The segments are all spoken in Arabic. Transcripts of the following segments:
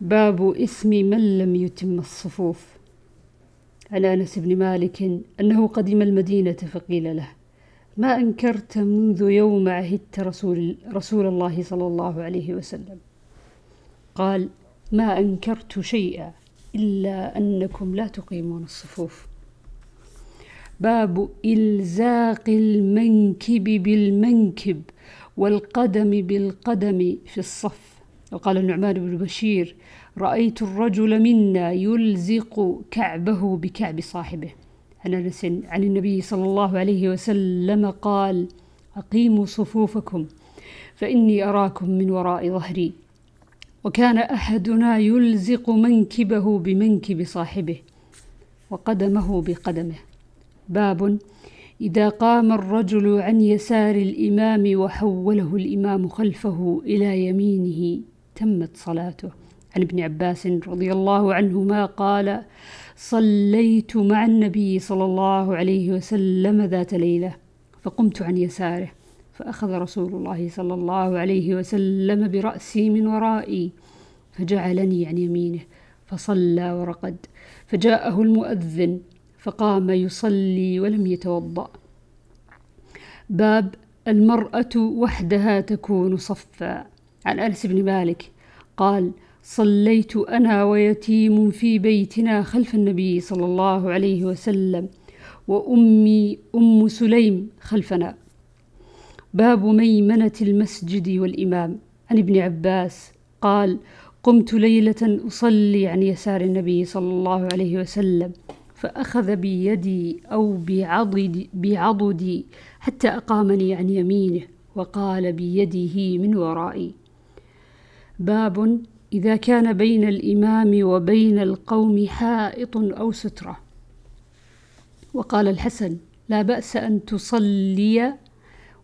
باب إثم من لم يتم الصفوف. عن أنس بن مالك أنه قدم المدينة فقيل له ما أنكرت منذ يوم عهدت رسول, رسول الله صلى الله عليه وسلم. قال ما أنكرت شيئا إلا أنكم لا تقيمون الصفوف. باب إلزاق المنكب بالمنكب والقدم بالقدم في الصف. وقال النعمان بن بشير رأيت الرجل منا يلزق كعبه بكعب صاحبه. عن أنس عن النبي صلى الله عليه وسلم قال أقيموا صفوفكم فإني أراكم من وراء ظهري. وكان أحدنا يلزق منكبه بمنكب صاحبه وقدمه بقدمه. باب إذا قام الرجل عن يسار الإمام وحوله الإمام خلفه إلى يمينه. تمت صلاته. عن ابن عباس رضي الله عنهما قال صليت مع النبي صلى الله عليه وسلم ذات ليلة فقمت عن يساره فأخذ رسول الله صلى الله عليه وسلم برأسي من ورائي فجعلني عن يمينه فصلى ورقد فجاءه المؤذن فقام يصلي ولم يتوضأ. باب المرأة وحدها تكون صفا عن أنس بن مالك قال صليت أنا ويتيم في بيتنا خلف النبي صلى الله عليه وسلم وأمي أم سليم خلفنا. باب ميمنة المسجد والإمام. عن ابن عباس قال قمت ليلة أصلي عن يسار النبي صلى الله عليه وسلم فأخذ بيدي أو بعضدي, بعضدي حتى أقامني عن يمينه وقال بيده من ورائي. باب إذا كان بين الإمام وبين القوم حائط أو سترة. وقال الحسن لا بأس أن تصلي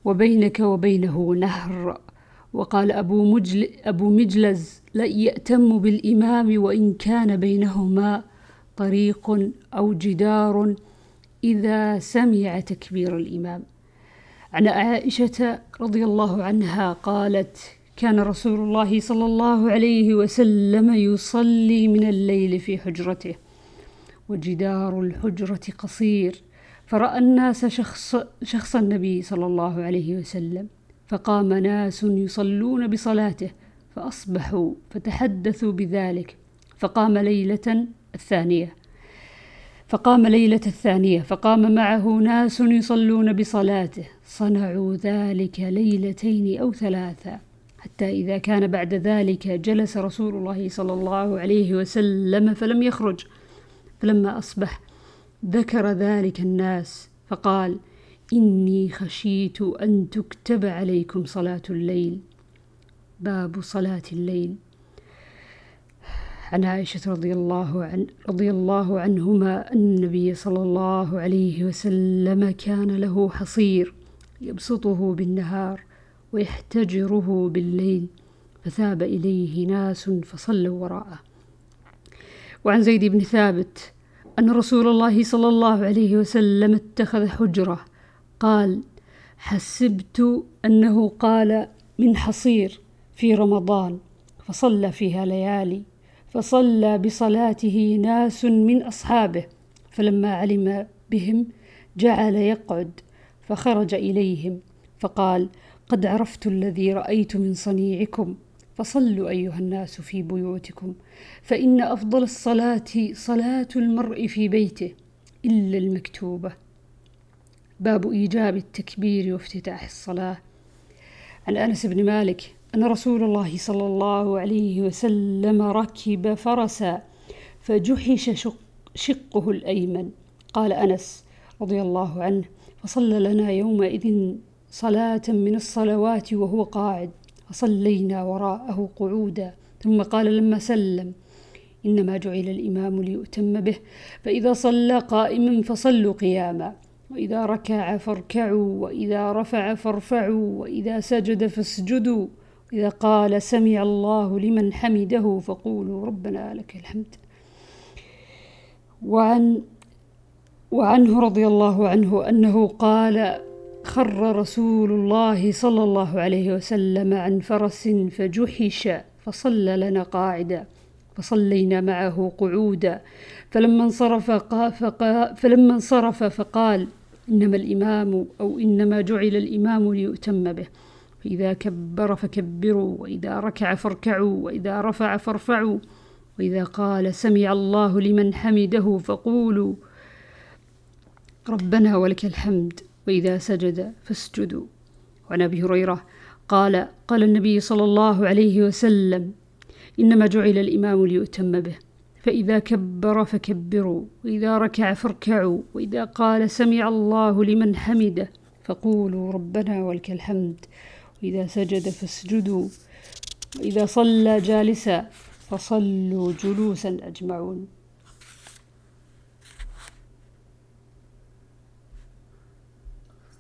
وبينك وبينه نهر. وقال أبو, مجل أبو مجلز لا يأتم بالإمام وإن كان بينهما طريق أو جدار إذا سمع تكبير الإمام. عن عائشة رضي الله عنها قالت كان رسول الله صلى الله عليه وسلم يصلي من الليل في حجرته وجدار الحجرة قصير فرأى الناس شخص, شخص النبي صلى الله عليه وسلم فقام ناس يصلون بصلاته فأصبحوا فتحدثوا بذلك فقام ليلة الثانية فقام ليلة الثانية فقام معه ناس يصلون بصلاته صنعوا ذلك ليلتين أو ثلاثة. حتى إذا كان بعد ذلك جلس رسول الله صلى الله عليه وسلم فلم يخرج فلما أصبح ذكر ذلك الناس فقال إني خشيت أن تكتب عليكم صلاة الليل. باب صلاة الليل. عن عائشة رضي الله عن رضي الله عنهما أن النبي صلى الله عليه وسلم كان له حصير يبسطه بالنهار ويحتجره بالليل. فثاب إليه ناس فصلوا وراءه. وعن زيد بن ثابت أن رسول الله صلى الله عليه وسلم اتخذ حجرة. قال حسبت أنه قال من حصير في رمضان فصلى فيها ليالي فصلى بصلاته ناس من أصحابه فلما علم بهم جعل يقعد فخرج إليهم فقال قد عرفت الذي رأيت من صنيعكم. فصلوا أيها الناس في بيوتكم. فإن أفضل الصلاة صلاة المرء في بيته إلا المكتوبة. باب إيجاب التكبير وافتتاح الصلاة. عن أنس بن مالك أن رسول الله صلى الله عليه وسلم ركب فرسا فجحش شق شقه الأيمن. قال أنس رضي الله عنه فصلى لنا يومئذ صلاة من الصلوات وهو قاعد. فصلينا وراءه قعودا. ثم قال لما سلم إنما جعل الإمام ليؤتم به فإذا صلى قائما فصلوا قياما. وإذا ركع فاركعوا وإذا رفع فارفعوا وإذا سجد فاسجدوا. إذا قال سمع الله لمن حمده فقولوا ربنا لك الحمد. وعن وعنه رضي الله عنه أنه قال خر رسول الله صلى الله عليه وسلم عن فرس فجحش فصلى لنا قاعدا فصلينا معه قعودا. فلما انصرف فقا فلما انصرف فقال إنما الإمام أو إنما جعل الإمام ليؤتم به. فإذا كبر فكبروا وإذا ركع فاركعوا وإذا رفع فارفعوا. وإذا قال سمع الله لمن حمده فقولوا ربنا ولك الحمد. وإذا سجد فاسجدوا. وعن أبي هريرة قال قال النبي صلى الله عليه وسلم إنما جعل الإمام ليؤتم به فإذا كبر فكبروا وإذا ركع فاركعوا وإذا قال سمع الله لمن حمده فقولوا ربنا ولك الحمد وإذا سجد فاسجدوا وإذا صلى جالسا فصلوا جلوسا أجمعون.